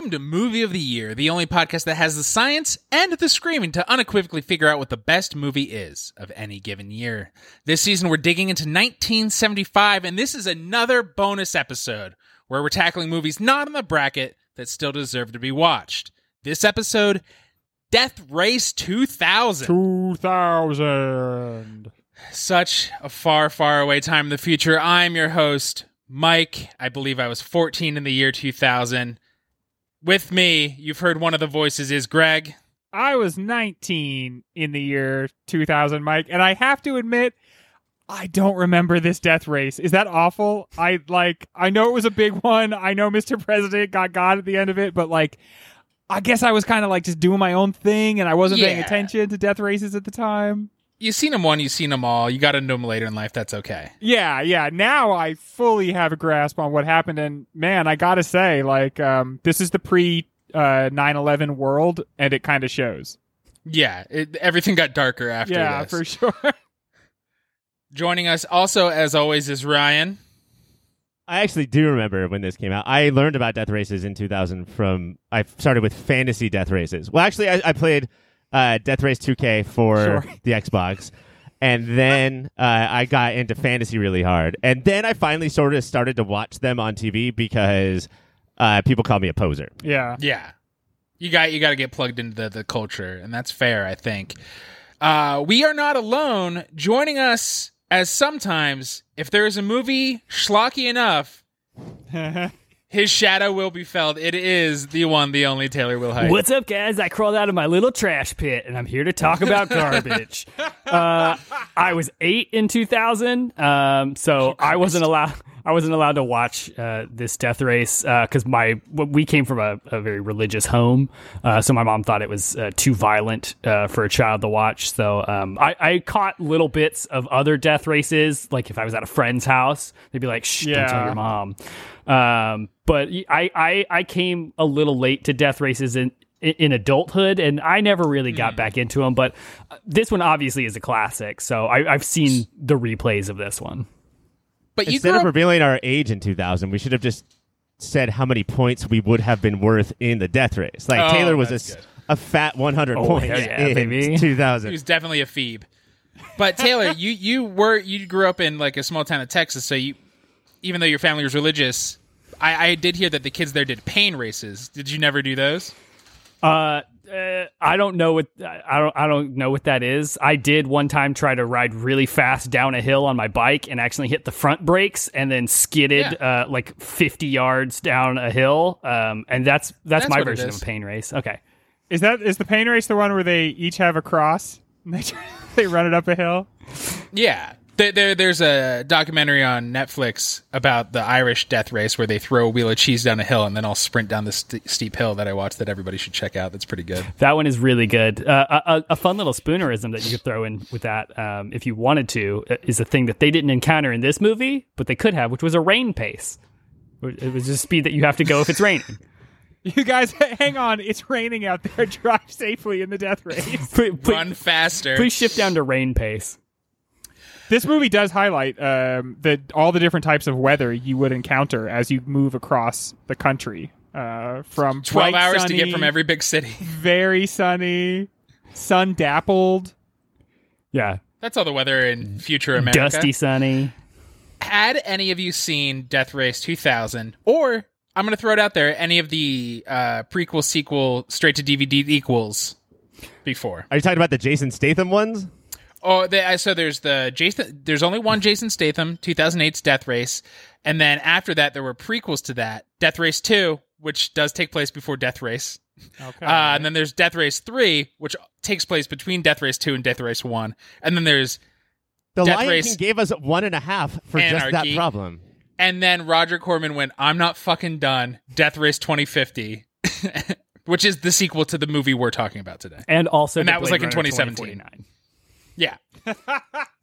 Welcome to Movie of the Year, the only podcast that has the science and the screaming to unequivocally figure out what the best movie is of any given year. This season, we're digging into 1975, and this is another bonus episode where we're tackling movies not in the bracket that still deserve to be watched. This episode, Death Race 2000. 2000. Such a far, far away time in the future. I'm your host, Mike. I believe I was 14 in the year 2000. With me, you've heard one of the voices is Greg. I was 19 in the year 2000, Mike, and I have to admit, I don't remember this death race. Is that awful? I like, I know it was a big one. I know Mr. President got God at the end of it, but like, I guess I was kind of like just doing my own thing and I wasn't paying attention to death races at the time. You've seen them one, you've seen them all. You got to know them later in life. That's okay. Yeah, yeah. Now I fully have a grasp on what happened, and man, I gotta say, like, um, this is the pre uh 9/11 world, and it kind of shows. Yeah, it, everything got darker after yeah, this. for sure. Joining us also, as always, is Ryan. I actually do remember when this came out. I learned about death races in 2000 from I started with fantasy death races. Well, actually, I, I played uh, Death Race 2K for Sure. the Xbox, and then uh, I got into fantasy really hard, and then I finally sort of started to watch them on TV because uh, people call me a poser. yeah, Yeah, you got you got to get plugged into the, the culture, and that's fair, I think. Uh, we are not alone. Joining us, as sometimes, if there is a movie schlocky enough, his shadow will be felt. It is the one, the only Taylor Will. What's up, guys? I crawled out of my little trash pit, and I'm here to talk about garbage. uh, I was eight in 2000, um, so I wasn't allowed. I wasn't allowed to watch uh, this death race because my we came from a, a very religious home, uh, so my mom thought it was uh, too violent uh, for a child to watch. So um, I, I caught little bits of other death races, like if I was at a friend's house, they'd be like, "Shh, don't tell your mom." Um, but I, I I came a little late to death races in in adulthood, and I never really got back into them. But uh, this one obviously is a classic, so I, I've seen the replays of this one. But Instead of up, revealing our age in 2000, we should have just said how many points we would have been worth in the death race. Like Oh, Taylor was a, that's s- good. a fat 100 Oh, points hell yeah, in baby. 2000. he was definitely a phoebe. But Taylor, you you were you grew up in like a small town of Texas, so you even though your family was religious, I, I did hear that the kids there did pain races. Did you never do those? Uh, uh, I don't know what I don't I don't know what that is. I did one time try to ride really fast down a hill on my bike and actually hit the front brakes and then skidded Yeah. uh, like 50 yards down a hill. Um, and that's that's, That's my version of a pain race. Okay. is that is the pain race the one where they each have a cross and they they run it up a hill? Yeah. There, there, there's a documentary on Netflix about the Irish death race where they throw a wheel of cheese down a hill and then I'll sprint down the st- steep hill that I watched that everybody should check out. That's pretty good. That one is really good. Uh, a, a- a fun little spoonerism that you could throw in with that, um, if you wanted to, uh, is a thing that they didn't encounter in this movie, but they could have, which was a rain pace. It was just speed that you have to go if it's raining. You guys, hang on! It's raining out there. Drive safely in the death race. Put- put- Run faster. Please shift down to rain pace. This movie does highlight um, the all the different types of weather you would encounter as you move across the country. Uh, from 12 bright hours to get from every big city. very sunny, sun dappled. Yeah. That's all the weather in future America. Dusty sunny. Had any of you seen Death Race 2000 or I'm going to throw it out there any of the uh, prequel, sequel, straight to DVD equals before? Are you talking about the Jason Statham ones? Oh, the, uh, so there's the Jason. There's only one Jason Statham, 2008's Death Race, and then after that there were prequels to that, Death Race 2, which does take place before Death Race, Okay. uh, and then there's Death Race 3, which takes place between Death Race 2 and Death Race 1, and then there's The Death Lion Race- King gave us one and a half for just that problem. and then Roger Corman went, "I'm not fucking done." Death Race 2050, which is the sequel to the movie we're talking about today. And also, And that was Blade like in 2017. 2049. Yeah.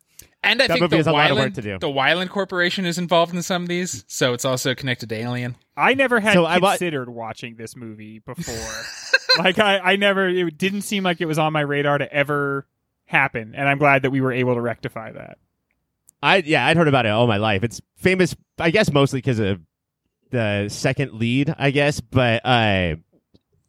And I That think movie the has a lot of Weyland, work to do. the Weyland Corporation is involved in some of these, so it's also connected to Alien. I never had So I wa- considered watching this movie before. like I, I never. It didn't seem like it was on my radar to ever happen, and I'm glad that we were able to rectify that. I yeah, I'd heard about it all my life. It's famous, I guess, mostly because of the second lead, I guess. But uh,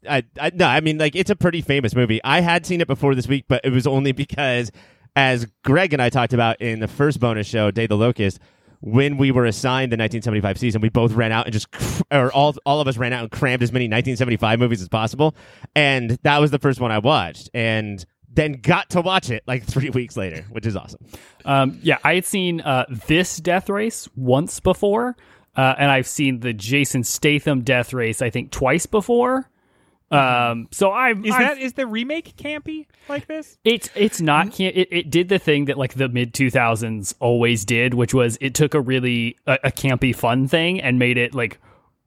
I, I no, I mean like it's a pretty famous movie. I had seen it before this week, but it was only because, as Greg and I talked about in the first bonus show, Day the Locust, when we were assigned the 1975 season, we both ran out and just, or all all of us ran out and crammed as many 1975 movies as possible, and that was the first one I watched, and then got to watch it like three weeks later, which is awesome. Um, yeah, I had seen uh, this Death Race once before, uh, and I've seen the Jason Statham Death Race I think twice before. Um, so I've Is I've- that is the remake campy like this? It's it's not can it, it did the thing that like the mid two thousands always did, which was it took a really a, a campy fun thing and made it like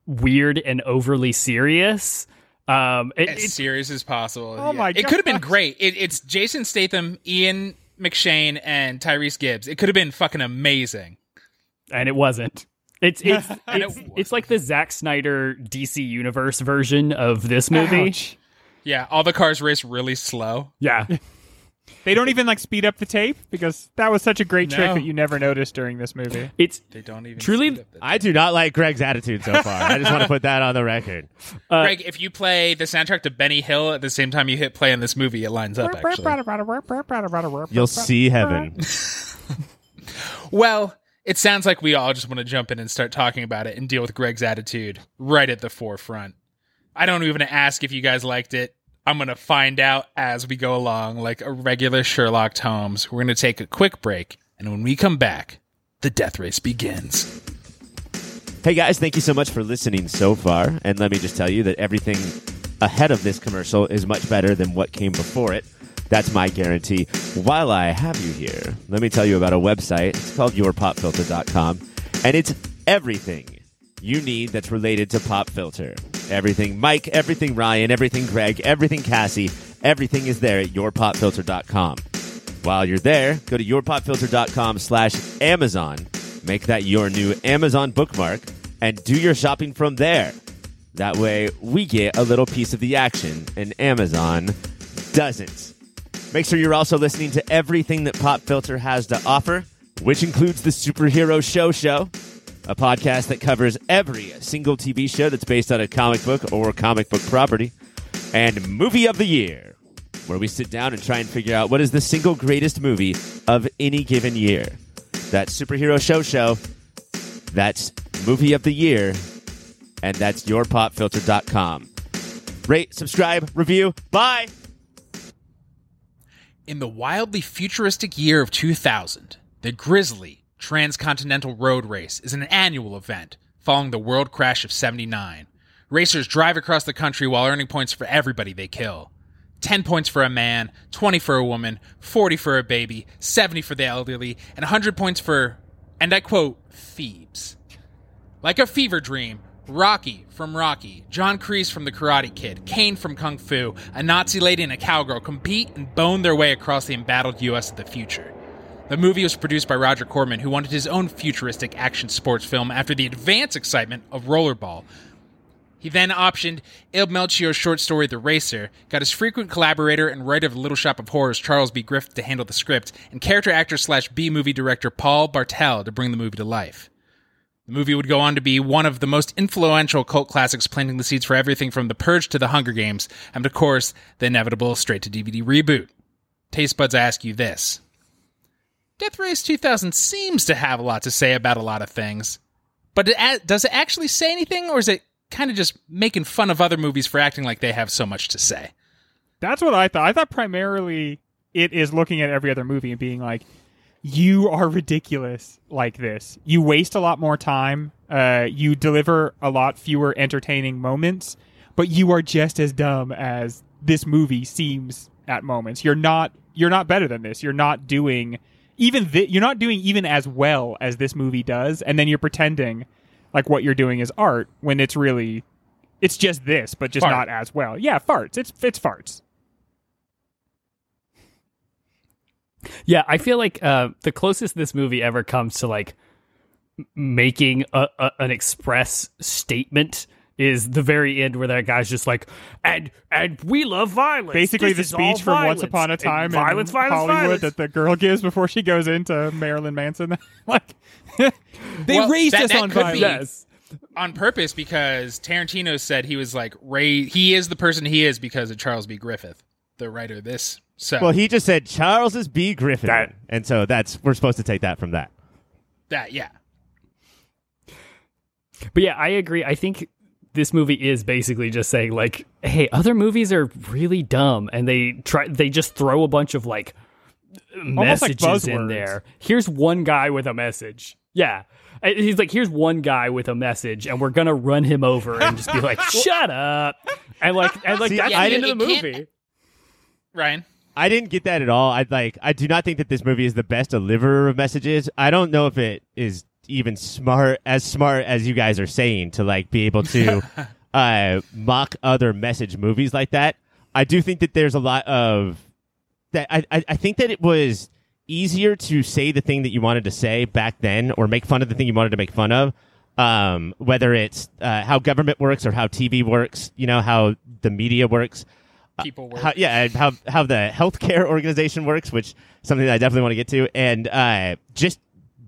weird and overly serious. Um, it, as it- serious as possible. Oh my It could have been great. It, it's Jason Statham, Ian McShane, and Tyrese Gibbs. It could have been fucking amazing. and it wasn't. It's it's it's, it it's like the Zack Snyder DC Universe version of this movie. Ouch. Yeah, all the cars race really slow. Yeah, They don't even like speed up the tape because that was such a great trick that you never noticed during this movie. it's They don't even Truly- speed up the- I do not like Greg's attitude so far. I just want to put that on the record. uh, Greg, if you play the soundtrack to Benny Hill at the same time you hit play in this movie, it lines up. Actually, You'll see heaven. well, it sounds like we all just want to jump in and start talking about it and deal with Greg's attitude right at the forefront. I don't even ask if you guys liked it. I'm going to find out as we go along, like a regular Sherlock Holmes. We're going to take a quick break, and when we come back, the death race begins. Hey guys, thank you so much for listening so far. And let me just tell you that everything ahead of this commercial is much better than what came before it. That's my guarantee. While I have you here, let me tell you about a website. It's called yourpopfilter.com. And it's everything you need that's related to Pop Filter. Everything Mike, everything Ryan, everything Greg, everything Cassie, everything is there at yourpopfilter.com. While you're there, go to yourpopfilter.com slash Amazon. Make that your new Amazon bookmark and do your shopping from there. That way, we get a little piece of the action and Amazon doesn't. Make sure you're also listening to everything that Pop Filter has to offer, which includes the Superhero Show Show, a podcast that covers every single TV show that's based on a comic book or comic book property, and Movie of the Year, where we sit down and try and figure out what is the single greatest movie of any given year. That Superhero Show Show, that's Movie of the Year, and that's yourpopfilter.com. Rate, subscribe, review. Bye. In the wildly futuristic year of 2000, the Grizzly Transcontinental Road Race is an annual event following the world crash of 79. Racers drive across the country while earning points for everybody they kill. 10 points for a man, 20 for a woman, 40 for a baby, 70 for the elderly, and 100 points for, and I quote, Thebes. Like a fever dream, Rocky from Rocky, John Kreese from The Karate Kid, Caine from Kung Fu, a Nazi lady and a cowgirl compete and bone their way across the embattled U.S. of the future. The movie was produced by Roger Corman, who wanted his own futuristic action sports film after the advance excitement of Rollerball. He then optioned Ib Melchior's short story The Racer, got his frequent collaborator and writer of Little Shop of Horrors, Charles B. Griffith, to handle the script, and character actor slash B movie director Paul Bartel to bring the movie to life. The movie would go on to be one of the most influential cult classics, planting the seeds for everything from The Purge to The Hunger Games, and of course, the inevitable straight to DVD reboot. Taste buds, I ask you this. Death Race 2000 seems to have a lot to say about a lot of things, but it, does it actually say anything, or is it kind of just making fun of other movies for acting like they have so much to say? That's what I thought. I thought primarily it is looking at every other movie and being like, you are ridiculous like this. You waste a lot more time. Uh, you deliver a lot fewer entertaining moments, but you are just as dumb as this movie seems at moments. You're not. You're not better than this. You're not doing even. Thi- you're not doing even as well as this movie does, and then you're pretending like what you're doing is art when it's really. It's just this, but just Fart. not as well. Yeah, farts. It's it's farts. Yeah, I feel like uh, the closest this movie ever comes to like making a, a, an express statement is the very end where that guy's just like, and and we love violence. basically This the speech from Once. Upon a Time violence, in violence, Hollywood violence. that the girl gives before she goes into Marilyn Manson. like they Well, raised that- us that on could violence. be- yes. on purpose because Tarantino said he was like Ray. He is the person he is because of Charles B. Griffith, the writer of this. So Well, he just said Charles is B. Griffin, That- and so that's we're supposed to take that from that. that yeah. But yeah, I agree. I think this movie is basically just saying like, hey, other movies are really dumb and they try they just throw a bunch of like Almost like messages in there. Here's one guy with a message. Yeah. Uh, He's like, here's one guy with a message, and we're gonna run him over and just be like, "Shut up!" And like, and like See, that's I the end of the didn't- it can't- movie. Ryan. I didn't get that at all. I like. I do not think that this movie is the best deliverer of messages. I don't know if it is even smart, as smart as you guys are saying, to like be able to uh, mock other message movies like that. I do think that there's a lot of that. I, I I think that it was easier to say the thing that you wanted to say back then, or make fun of the thing you wanted to make fun of. Um, whether it's uh, how government works or how TV works, you know how the media works People were how, yeah, how how the healthcare organization works, which is something that I definitely want to get to, and uh, just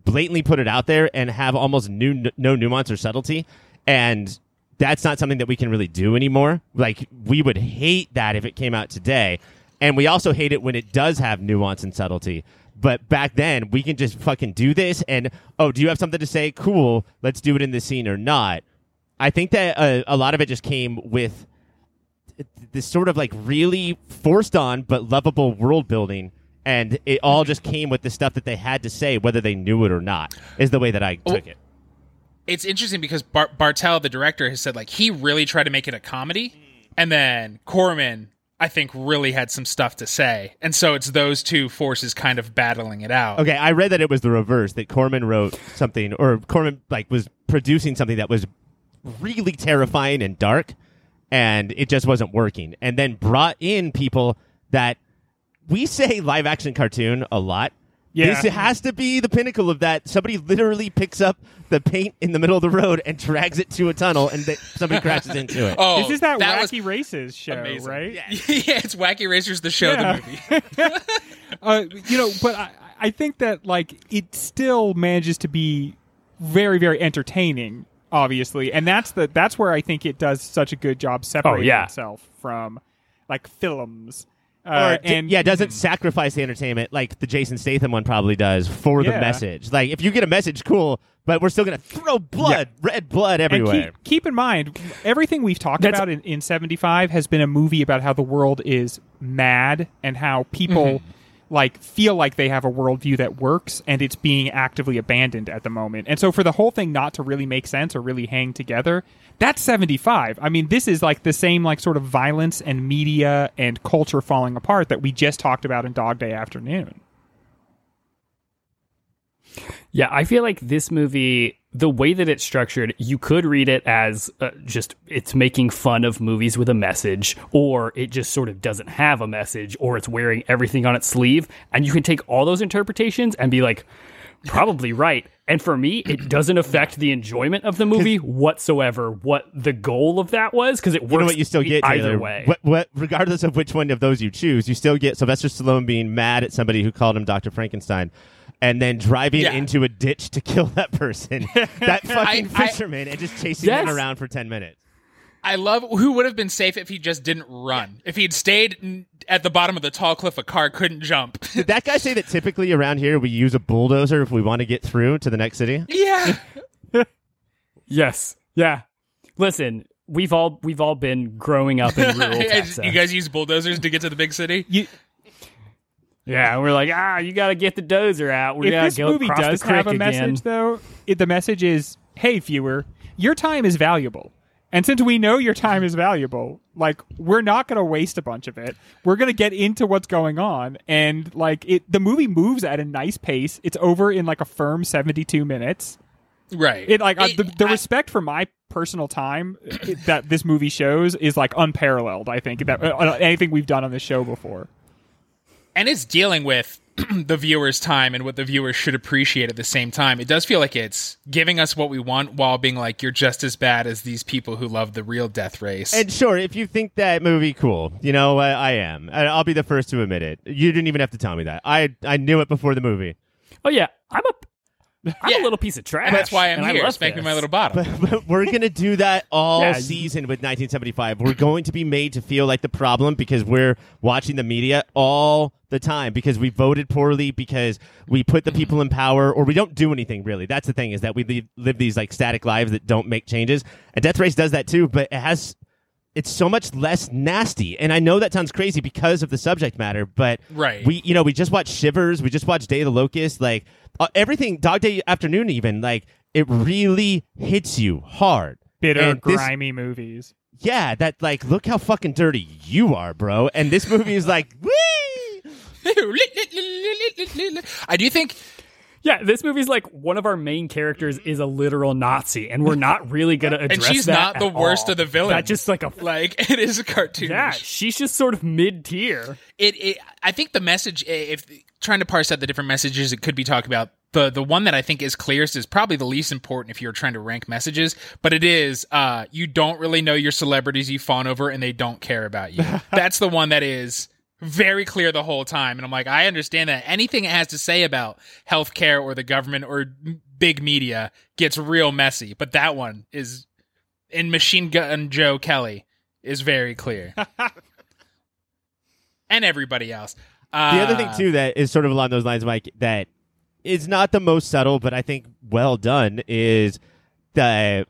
blatantly put it out there and have almost new, no nuance or subtlety, and that's not something that we can really do anymore. Like we would hate that if it came out today, and we also hate it when it does have nuance and subtlety. But back then, we can just fucking do this, and oh, do you have something to say? Cool, let's do it in the scene or not. I think that uh, a lot of it just came with this sort of like really forced on but lovable world building and it all just came with the stuff that they had to say whether they knew it or not is the way that i took it it's interesting because Bar- Bartel, the director, has said like he really tried to make it a comedy, and then Corman, I think, really had some stuff to say, and so it's those two forces kind of battling it out. okay i read that it was the reverse that corman wrote something or corman like was producing something that was really terrifying and dark and it just wasn't working and then brought in people that we say live action cartoon a lot Yeah. This has to be the pinnacle of that. Somebody literally picks up the paint in the middle of the road and drags it to a tunnel, and they, somebody crashes into it. Oh, this is that, was wacky races show, amazing. right? Yeah. yeah, it's Wacky Racers, the show, Yeah. the movie. uh, you know, but I, I think that like it still manages to be very, very entertaining. Obviously, and that's the that's where I think it does such a good job separating yeah. itself from like films. Uh, d- and yeah, it doesn't sacrifice the entertainment like the Jason Statham one probably does for the message. Like if you get a message, cool, but we're still gonna throw blood, red blood And everywhere. keep, keep in mind, everything we've talked about in, in 75 has been a movie about how the world is mad and how people like feel like they have a worldview that works and it's being actively abandoned at the moment. And so for the whole thing not to really make sense or really hang together, that's 75. I mean, this is like the same like sort of violence and media and culture falling apart that we just talked about in Dog Day Afternoon. Yeah, I feel like this movie, the way that it's structured, you could read it as uh, just it's making fun of movies with a message, or it just sort of doesn't have a message, or it's wearing everything on its sleeve. And you can take all those interpretations and be like, probably right. And for me, it doesn't affect the enjoyment of the movie whatsoever. What the goal of that was, because it works you know what you still get either Taylor? way. What, what, regardless of which one of those you choose, you still get Sylvester Stallone being mad at somebody who called him Doctor Frankenstein, and then driving Yeah. into a ditch to kill that person, that fucking I- fisherman, and just chasing Yes. him around for ten minutes. I love who would have been safe if he just didn't run. If he'd stayed at the bottom of the tall cliff, a car couldn't jump. Did that guy say that typically around here we use a bulldozer if we want to get through to the next city? yeah. yes, yeah. Listen, we've all we've all been growing up in rural Texas. you guys use bulldozers to get to the big city? You, Yeah, we're like, ah, you got to get the dozer out. We if got to this go movie does the have a again. message, though, it, the message is, "Hey, viewer, your time is valuable." And since we know your time is valuable, like we're not going to waste a bunch of it. We're going to get into what's going on, and like it, the movie moves at a nice pace. It's over in like a firm seventy-two minutes. Right. It like uh, the, the I- respect for my personal time that this movie shows is like unparalleled. I think that uh, uh, anything we've done on this show before. And it's dealing with the viewer's time and what the viewers should appreciate at the same time. It does feel like it's giving us what we want while being like, you're just as bad as these people who love the real death race. And sure, if you think that movie cool, you know I, I am. I, I'll be the first to admit it. You didn't even have to tell me that. I I knew it before the movie. Oh yeah, I'm a I'm Yeah. a little piece of trash. And that's why I'm and I here. love Spank me my little bottom. But, but we're gonna do that all Yeah. season with 1975. We're going to be made to feel like the problem because we're watching the media all the time because we voted poorly because we put the people in power or we don't do anything really. That's the thing is that we live, live these like static lives that don't make changes. And Death Race does that too, but it has it's so much less nasty. And I know that sounds crazy because of the subject matter, but Right. we you know we just watched Shivers, we just watched Day of the Locust, like uh, everything Dog Day Afternoon even like it really hits you hard. Bitter, And this- grimy movies. yeah, that like look how fucking dirty you are, bro. And this movie is like, wee. I do think Yeah, this movie's like one of our main characters is a literal Nazi, and we're not really gonna address that. and she's that not the worst all. of the villains. That just like a like it is a cartoon. yeah, she's just sort of mid tier. it, it I think the message if trying to parse out the different messages it could be talked about the the one that I think is clearest is probably the least important if you're trying to rank messages but it is uh you don't really know your celebrities you fawn over and they don't care about you that's the one that is very clear the whole time. And I'm like I understand that anything it has to say about healthcare or the government or big media gets real messy but that one is in Machine Gun Joe Kelly is very clear. And everybody else. The other thing Uh, too that is sort of along those lines, Mike, that is not the most subtle, but I think well done is the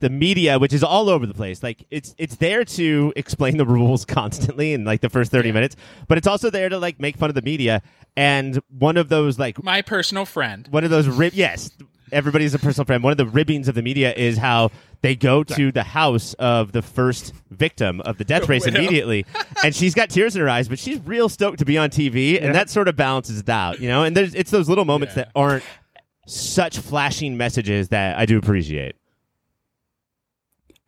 the media, which is all over the place. Like it's it's there to explain the rules constantly in like the first thirty minutes, but it's also there to like make fun of the media. And one of those like my personal friend. one of those rib yes everybody's a personal friend one of the ribbings of the media is how they go to the house of the first victim of the death race immediately and she's got tears in her eyes but she's real stoked to be on tv and that sort of balances it out you know and there's it's those little moments Yeah. that aren't such flashing messages that i do appreciate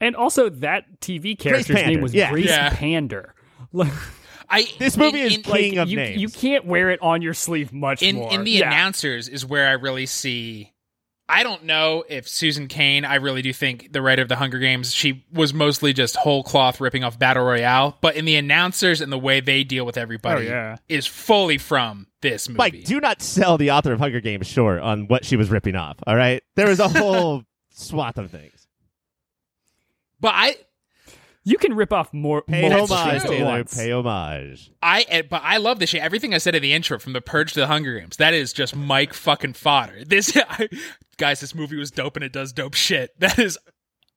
And also, that TV character's name was yeah. Grace Yeah. Pander. I This movie in, is in, like- King of you, names. you can't wear it on your sleeve much in, more. in the Yeah. announcers is where I really see. I don't know if Susan Kane. I really do think the writer of the Hunger Games. She was mostly just whole cloth ripping off Battle Royale, but in the announcers and the way they deal with everybody Oh, yeah. is fully from this movie. mike do not sell the author of hunger games short on what she was ripping off all right there was a whole swath of things but I, You can rip off more. pay multiple homage taylor pay homage I, eh, but I love this shit. Everything I said in the intro, from the Purge to the Hunger Games, that is just Mike fucking fodder. This, I, guys, this movie was dope and it does dope shit. That is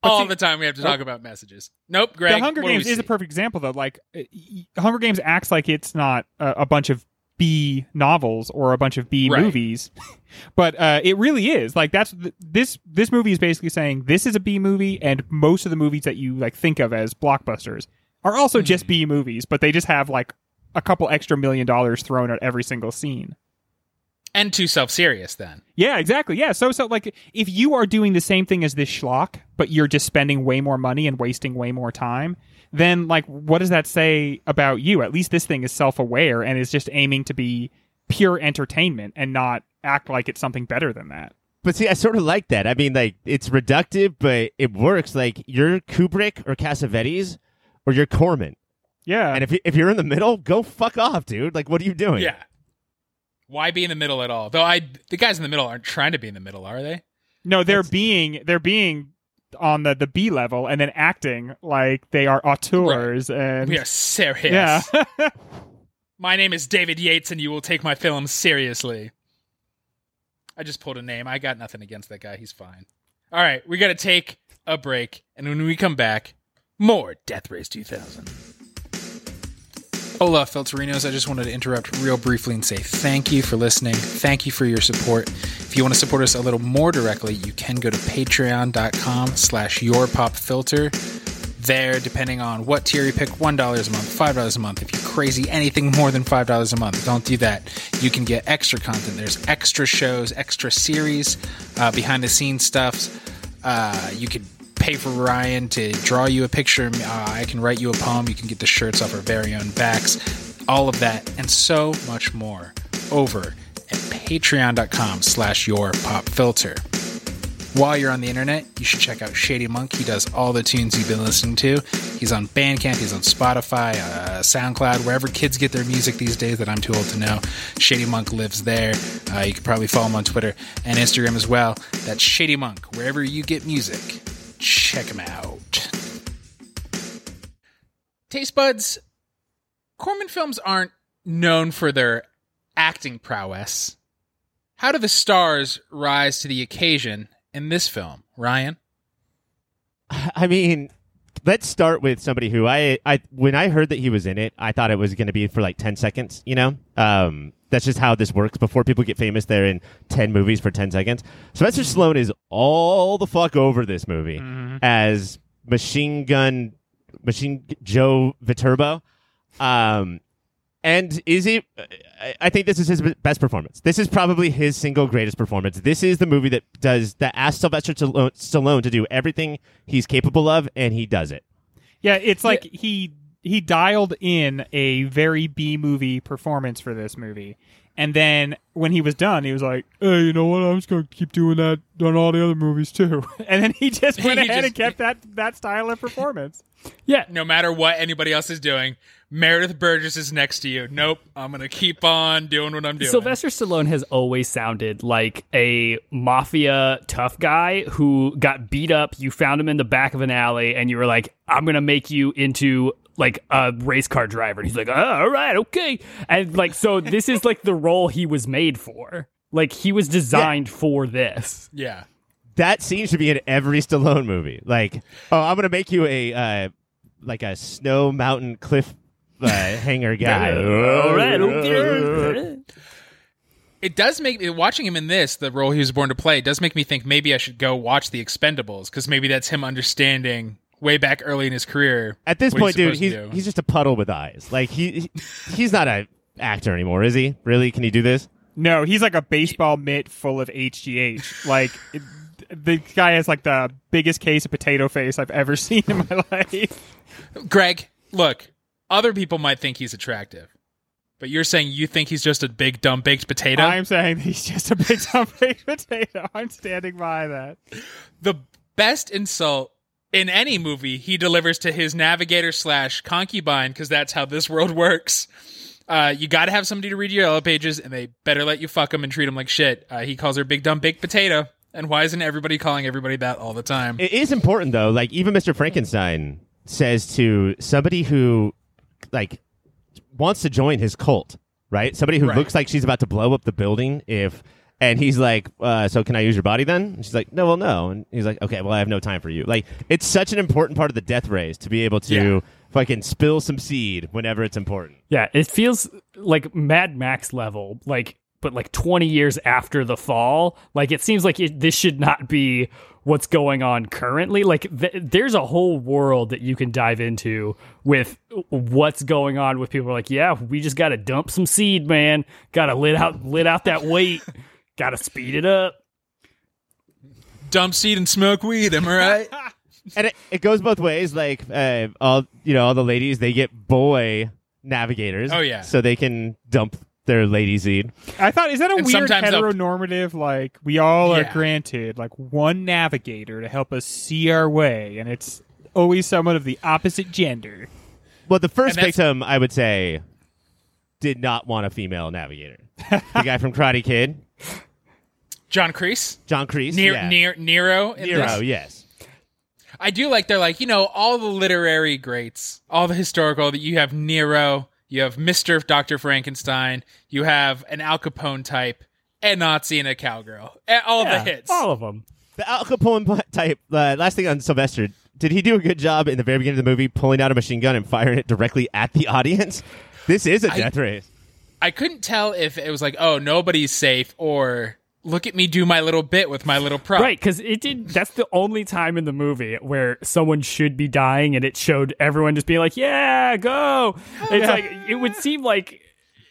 all see- the time we have to talk about messages. Nope, Greg. the Hunger what do we Games is see? a perfect example, though. Like, uh, Hunger Games acts like it's not a, a bunch of B novels or a bunch of B Right. movies, but uh, it really is. Like, that's th- this. This movie is basically saying this is a B movie, and most of the movies that you like think of as blockbusters are also Hmm. just B movies, but they just have like a couple extra million dollars thrown at every single scene. And too self serious. Then Yeah, exactly. Yeah. So, so like, if you are doing the same thing as this schlock, but you're just spending way more money and wasting way more time, then like, what does that say about you? At least this thing is self-aware and is just aiming to be pure entertainment and not act like it's something better than that. But see, I sort of like that. I mean, like it's reductive, but it works. Like you're Kubrick or Cassavetes or you're Corman, Yeah. and if you, if you're in the middle, go fuck off, dude. Like, what are you doing? yeah. Why be in the middle at all? Though I, the guys in the middle aren't trying to be in the middle, are they? no, they're being they're being on the the B level and then acting like they are auteurs and We are serious. yeah. My name is David Yates, and you will take my film seriously. I just pulled a name. I got nothing against that guy. He's fine. All right, we got to take a break, and when we come back, more Death Race 2000. Hola, Filterinos. I just wanted to interrupt real briefly and say thank you for listening. Thank you for your support. If you want to support us a little more directly, you can go to patreon.com slash yourpopfilter. There, depending on what tier you pick, $1 a month, $5 a month. If you're crazy, anything more than $5 a month, don't do that. You can get extra content. There's extra shows, extra series, uh, behind the scenes stuff. Uh, you could pay for Ryan to draw you a picture. Uh, I can write you a poem. You can get the shirts off our very own backs. All of that and so much more over at patreon.com slash your pop filter. While you're on the internet, you should check out Shady Monk. He does all the tunes you've been listening to. He's on Bandcamp, he's on Spotify, uh, SoundCloud, wherever kids get their music these days that I'm too old to know. Shady Monk lives there. Uh, you can probably follow him on Twitter and Instagram as well. That's Shady Monk. Wherever you get music, check them out. Taste buds, Corman films aren't known for their acting prowess. How do the stars rise to the occasion in this film, Ryan? I mean, let's start with somebody who I, I when I heard that he was in it, I thought it was going to be for like 10 seconds, you know? Um, that's just how this works. Before people get famous, they're in 10 movies for 10 seconds. Sylvester Stallone is all the fuck over this movie as Machine Gun, Machine Joe Viterbo. Um, and is it? I- I think this is his best performance. This is probably his single greatest performance. This is the movie that does that asks Sylvester Stallone Stallone to do everything he's capable of, and he does it. Yeah, it's like he he dialed in a very B movie performance for this movie. And then when he was done, he was like, "Hey, you know what? I'm just going to keep doing that on all the other movies too." And then he just went He ahead just- and kept that that style of performance. Yeah, No matter what anybody else is doing, Meredith Burgess is next to you. Nope, I'm gonna keep on doing what I'm doing. Sylvester Stallone has always sounded like a mafia tough guy who got beat up. You found him in the back of an alley, and you were like, "I'm gonna make you into like a race car driver." And he's like, oh, "All right, okay." And like, so this is like the role he was made for. Like he was designed for this. Yeah. That seems to be in every Stallone movie. Like, oh, I'm gonna make you a uh, like a snow mountain cliff uh, hanger guy. All right, okay. It does make me watching him in this, the role he was born to play, does make me think maybe I should go watch The Expendables because maybe that's him understanding way back early in his career. At this what point, dude, he's he's just a puddle with eyes. Like he, he he's not an actor anymore, is he? Really? Can he do this? No, he's like a baseball mitt full of HGH. Like it, the guy has like the biggest case of potato face I've ever seen in my life. Greg, look, other people might think he's attractive, but you're saying you think he's just a big dumb baked potato. I'm saying he's just a big dumb baked potato. I'm standing by that. the best insult in any movie he delivers to his navigator slash concubine because that's how this world works. Uh, you got to have somebody to read your yellow pages, and they better let you fuck him and treat him like shit. Uh, he calls her big dumb baked potato, and why isn't everybody calling everybody that all the time? It is important though. Like even Mr. Frankenstein says to somebody who like wants to join his cult, right? Somebody who Right. looks like she's about to blow up the building if and he's like, uh, so can I use your body then? And she's like, no, well, no. And he's like, okay, well, I have no time for you. Like, it's such an important part of the death race to be able to Yeah. fucking spill some seed whenever it's important. Yeah, it feels like Mad Max level, like but like 20 years after the fall. Like it seems like it, this should not be what's going on currently. Like th- there's a whole world that you can dive into with what's going on with people like, yeah, we just got to dump some seed, man. Got to lit out lit out that weight. got to speed it up. Dump seed and smoke weed. Am I right? and it, it goes both ways. Like uh, all you know, all the ladies they get boy navigators. Oh, yeah. so they can dump their lady seed. I thought, is that a And weird sometimes they'll- heteronormative? Like we all are granted like one navigator to help us see our way, and it's always someone of the opposite gender. Well, the first And that's- victim, I would say, did not want a female navigator. the guy from Karate Kid, John Kreese, John Kreese. Nero, yeah. Nero, Nero. Nero, yes. I do like they're like you know all the literary greats, all the historical that you have Nero, you have Mister Doctor Frankenstein, you have an Al Capone type, a Nazi, and a cowgirl, all the hits. All of them. The Al Capone type. Uh, last thing on Sylvester, did he do a good job in the very beginning of the movie pulling out a machine gun and firing it directly at the audience? This is a death race. I couldn't tell if it was like oh nobody's safe or look at me do my little bit with my little prop. Right, because it did. That's the only time in the movie where someone should be dying, and it showed everyone just being like, "Yeah, go." It's like it would seem like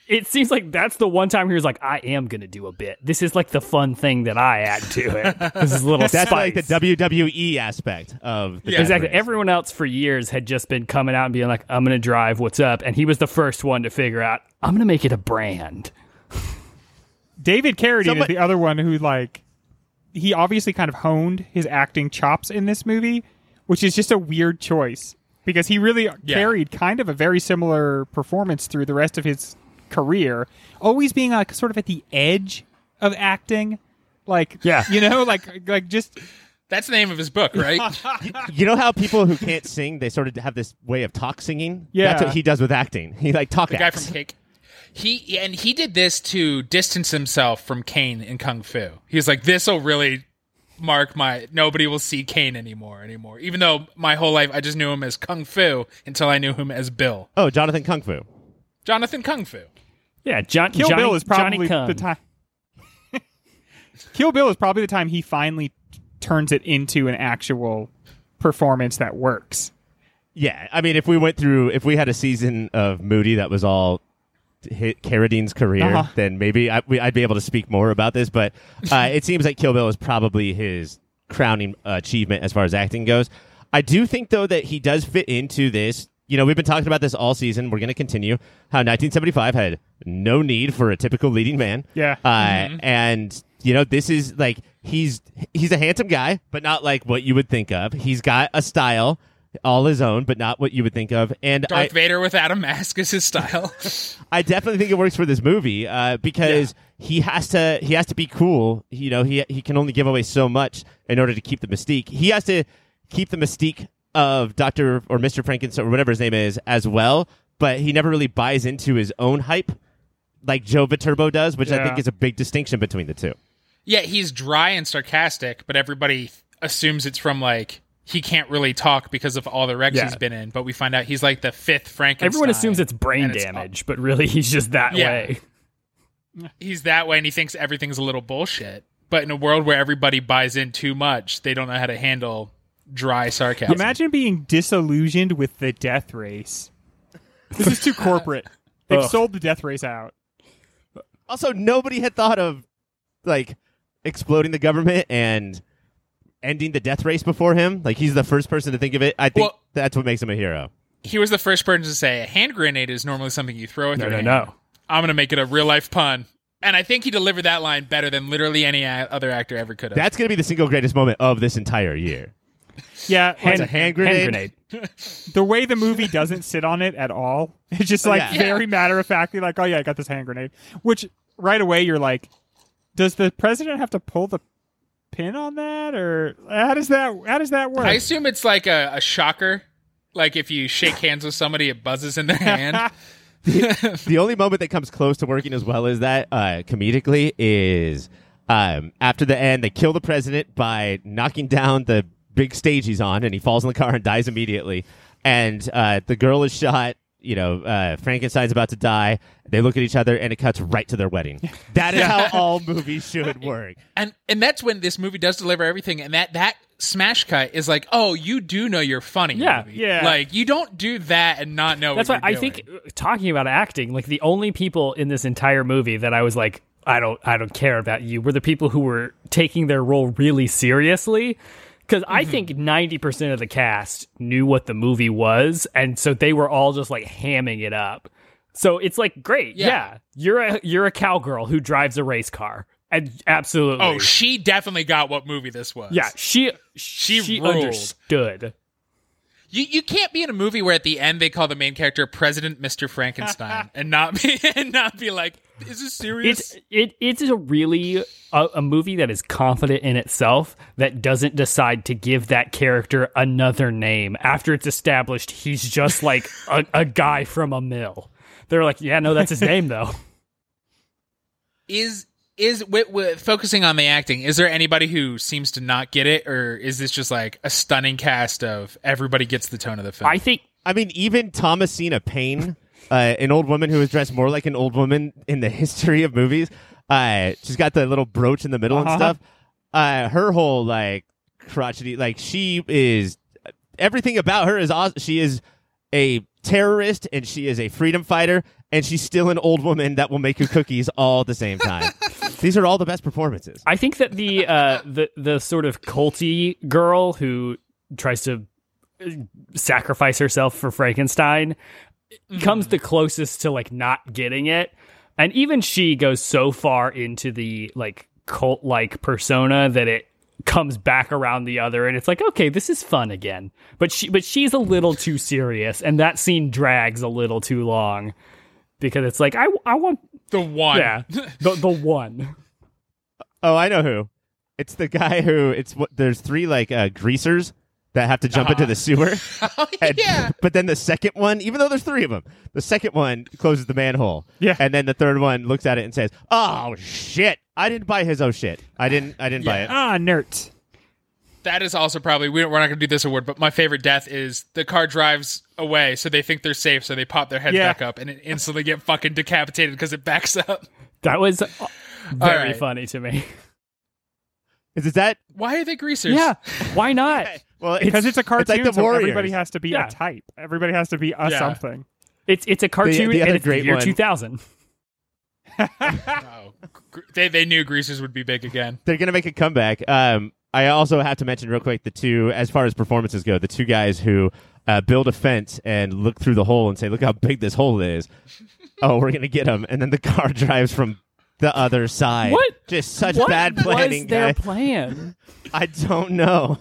it seems like that's the one time he was like, "I am gonna do a bit. This is like the fun thing that I add to it. This is a little That's spice." like the WWE aspect of the Yeah. Exactly. race. Everyone else for years had just been coming out and being like, "I'm gonna drive. What's up?" And he was the first one to figure out, "I'm gonna make it a brand." David Carradine Somebody- is the other one who like he obviously kind of honed his acting chops in this movie, which is just a weird choice because he really carried kind of a very similar performance through the rest of his career, always being like sort of at the edge of acting, like Yeah. you know, like like just That's the name of his book, right? You know how people who can't sing, they sort of have this way of talk singing? Yeah. That's what he does with acting. He like talk the guy acts. from Cake. He and he did this to distance himself from Caine in Kung Fu. He's like, this will really mark my. Nobody will see Caine anymore anymore. Even though my whole life I just knew him as Kung Fu until I knew him as Bill, oh, Jonathan Kung Fu. Jonathan Kung Fu. Yeah, John, Kill Johnny, Bill is probably the time. Kill Bill is probably the time he finally turns it into an actual performance that works. Yeah, I mean, if we went through, if we had a season of Moody that was all hit Carradine's career, Uh-huh. then maybe I, we, I'd be able to speak more about this. But uh, it seems like Kill Bill is probably his crowning achievement as far as acting goes. I do think though that he does fit into this. You know, we've been talking about this all season. We're going to continue. How 1975 had no need for a typical leading man. Yeah. Uh, and you know, this is like he's he's a handsome guy, but not like what you would think of. He's got a style all his own, but not what you would think of. And I, Darth Vader without a mask is his style. I definitely think it works for this movie uh, because he has to he has to be cool. You know, he he can only give away so much in order to keep the mystique. He has to keep the mystique of Doctor or Mister Frankenstein or whatever his name is as well. But he never really buys into his own hype like Joe Viterbo does, which I think is a big distinction between the two. yeah, he's dry and sarcastic, but everybody assumes it's from like he can't really talk because of all the wrecks Yeah. he's been in. But we find out he's like the fifth Frankenstein. Everyone assumes it's brain and it's- damage, but really he's just that Yeah. way. he's that way and he thinks everything's a little bullshit. But in a world where everybody buys in too much, they don't know how to handle dry sarcasm. Imagine being disillusioned with the death race. This is too corporate. They've Ugh. sold the death race out. Also, nobody had thought of like exploding the government and ending the death race before him. Like he's the first person to think of it. I think Well- that's what makes him a hero. he was the first person to say a hand grenade is normally something you throw with No, your no, hand. no. I'm going to make it a real life pun. And I think he delivered that line better than literally any a- other actor ever could have. That's going to be the single greatest moment of this entire year. Yeah, It's and a hand grenade. Hand grenade. the way the movie doesn't sit on it at all, it's just like Yeah. very matter of factly, like, oh yeah, I got this hand grenade. Which right away you're like, does the president have to pull the pin on that, or how does that how does that work? I assume it's like a, a shocker. Like if you shake hands with somebody, it buzzes in their hand. the only moment that comes close to working as well as that uh, comedically is um, after the end, they kill the president by knocking down the big stage he's on, and he falls in the car and dies immediately. And uh, the girl is shot. You know, uh, Frankenstein's about to die. They look at each other, and it cuts right to their wedding. That is how all movies should work. and and that's when this movie does deliver everything. And that that smash cut is like, oh, you do know you're funny. Yeah, movie. yeah. Like you don't do that and not know. That's what why you're I doing. think talking about acting, like the only people in this entire movie that I was like, I don't, I don't care about you, were the people who were taking their role really seriously. Because I Mm-hmm. think ninety percent of the cast knew what the movie was, and so they were all just like hamming it up. So it's like, great, Yeah. yeah, you're a you're a cowgirl who drives a race car, and absolutely, Oh, she definitely got what movie this was. yeah, she She she understood. You you can't be in a movie where at the end they call the main character President Mr. Frankenstein and not be and not be like, is this serious? It's it it's a really a, a movie that is confident in itself that doesn't decide to give that character another name after it's established he's just like a, a guy from a mill. They're like, yeah, no, that's his name though. is is with, with focusing on the acting is there anybody who seems to not get it or is this just like a stunning cast of everybody gets the tone of the film I think I mean, even Thomasina Paine, uh, an old woman who is dressed more like an old woman in the history of movies. Uh, she's got the little brooch in the middle and Uh-huh. stuff. Uh, her whole like crotchety, like she is everything about her is awesome. She is a terrorist and she is a freedom fighter and she's still an old woman that will make you cookies all at the same time. These are all the best performances. I think that the uh the the sort of culty girl who tries to uh, sacrifice herself for Frankenstein comes the closest to like not getting it. And even she goes so far into the like cult like persona that it comes back around the other and it's like okay this is fun again but she but she's a little too serious and that scene drags a little too long because it's like i i want The one. yeah the the one Oh, I know who. It's the guy who it's what there's three like uh, greasers that have to jump into the sewer. Oh, And- yeah. But then the second one, even though there's three of them, the second one closes the manhole. Yeah. And then the third one looks at it and says, "Oh shit! I didn't buy his oh shit. I didn't. I didn't buy it." Ah, nerd. That is also probably we don't, we're not going to do this award, but my favorite death is the car drives away, so they think they're safe, so they pop their head Yeah. back up and it instantly get fucking decapitated because it backs up. that was very right. funny to me Is it that? Why are they greasers? yeah why not Well, Because it's, a cartoon, like the so everybody has to be Yeah. a type. Everybody has to be a Yeah. something. it's it's a cartoon the and other it's the great year one- 2000 Oh, they they knew greasers would be big again. they're gonna make a comeback. Um, I also have to mention real quick the two, as far as performances go, the two guys who uh, build a fence and look through the hole and say, "Look how big this hole is." oh, we're gonna get him, and then the car drives from the other side. What? Just such what bad planning, was their guys. plan I don't know.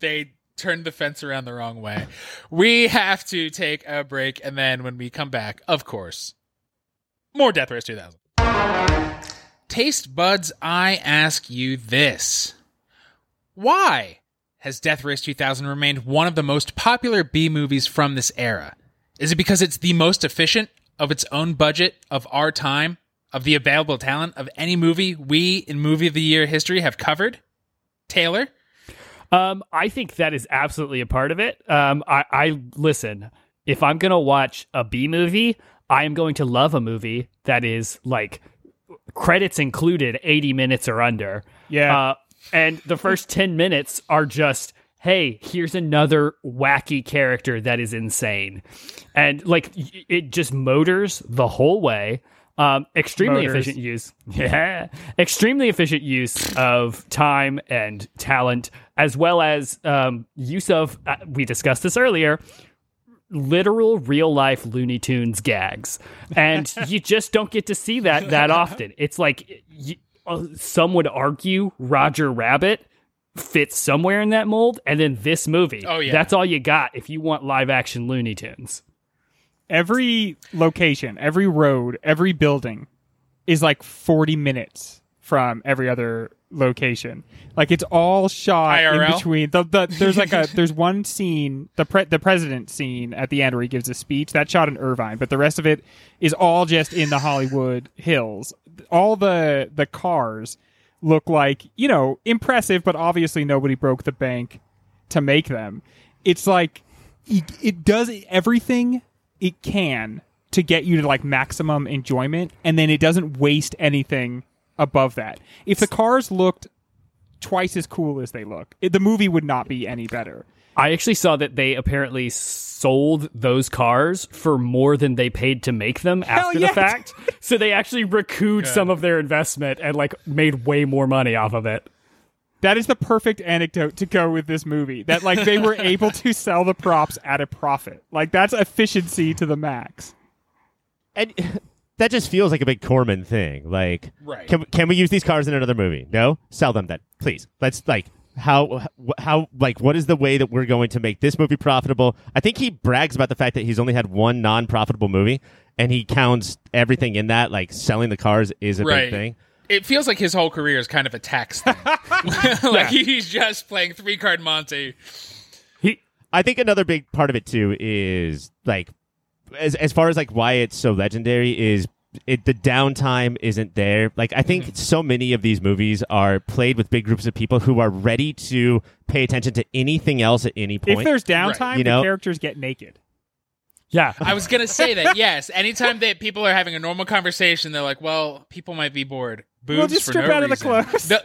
They turned the fence around the wrong way. We have to take a break, and then when we come back, of course, more Death Race 2000. Taste buds, I ask you this: Why has Death Race 2000 remained one of the most popular B movies from this era? Is it because it's the most efficient of its own budget of our time, of the available talent of any movie we in movie of the year history have covered? Taylor? Um, I think that is absolutely a part of it. Um, I, I listen. If I'm gonna watch a B movie, I am going to love a movie that is like credits included, 80 minutes or under. Yeah. Uh, and the first 10 minutes are just, hey, here's another wacky character that is insane, and like it just motors the whole way. Um, extremely Motors. efficient use. Yeah. Extremely efficient use of time and talent, as well as um, use of, uh, we discussed this earlier, literal real life Looney Tunes gags. And you just don't get to see that that often. It's like, Uh, some would argue Roger Rabbit fits somewhere in that mold. And then this movie, Oh, yeah. that's all you got if you want live action Looney Tunes. every location, every road, every building is like 40 minutes from every other location. Like it's all shot in between. The, the there's like a there's one scene, the pre, the president scene at the end where he gives a speech. That shot in Irvine, but the rest of it is all just in the Hollywood Hills. All the the cars look like, you know, impressive, but obviously nobody broke the bank to make them. It's like it, it does everything it can to get you to like maximum enjoyment and then it doesn't waste anything above that. If the cars looked twice as cool as they look, it, the movie would not be any better. I actually saw that they apparently sold those cars for more than they paid to make them after yeah. the fact. so they actually recouped some of their investment and like made way more money off of it. That is the perfect anecdote to go with this movie. That like they were able to sell the props at a profit. Like that's efficiency to the max. And that just feels like a big Corman thing. Like, Right. Can can we use these cars in another movie? No, sell them then, please. Let's like how how like what is the way that we're going to make this movie profitable? I think he brags about the fact that he's only had one non-profitable movie, and he counts everything in that. Like selling the cars is a Right. big thing. It feels like his whole career is kind of a tax thing. like he's just playing three card Monte. He I think another big part of it too is like as as far as like why it's so legendary is it the downtime isn't there. Like I think mm-hmm. so many of these movies are played with big groups of people who are ready to pay attention to anything else at any point. If there's downtime, You know- the characters get naked. yeah. I was gonna say that yes. Anytime that people are having a normal conversation, they're like, "Well, people might be bored." Boobs We'll just for strip no out of the reason. clothes. The,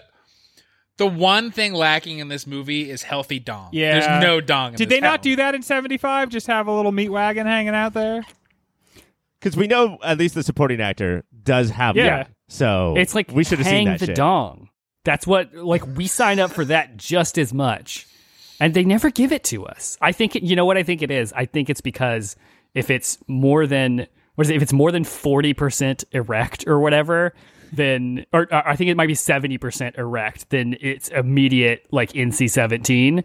the one thing lacking in this movie is healthy dong. Yeah. there's no dong. In Did this they not film. do that in 75? Just have a little meat wagon hanging out there? because we know at least the supporting actor does have Yeah. one. So It's like we should have seen that the shit. dong. That's what like we sign up for that just as much, and they never give it to us. I think it, you know what I think it is. I think it's because if it's more than what is it? If it's more than forty percent erect or whatever, then, or, or I think it might be seventy percent erect, then it's immediate like NC seventeen.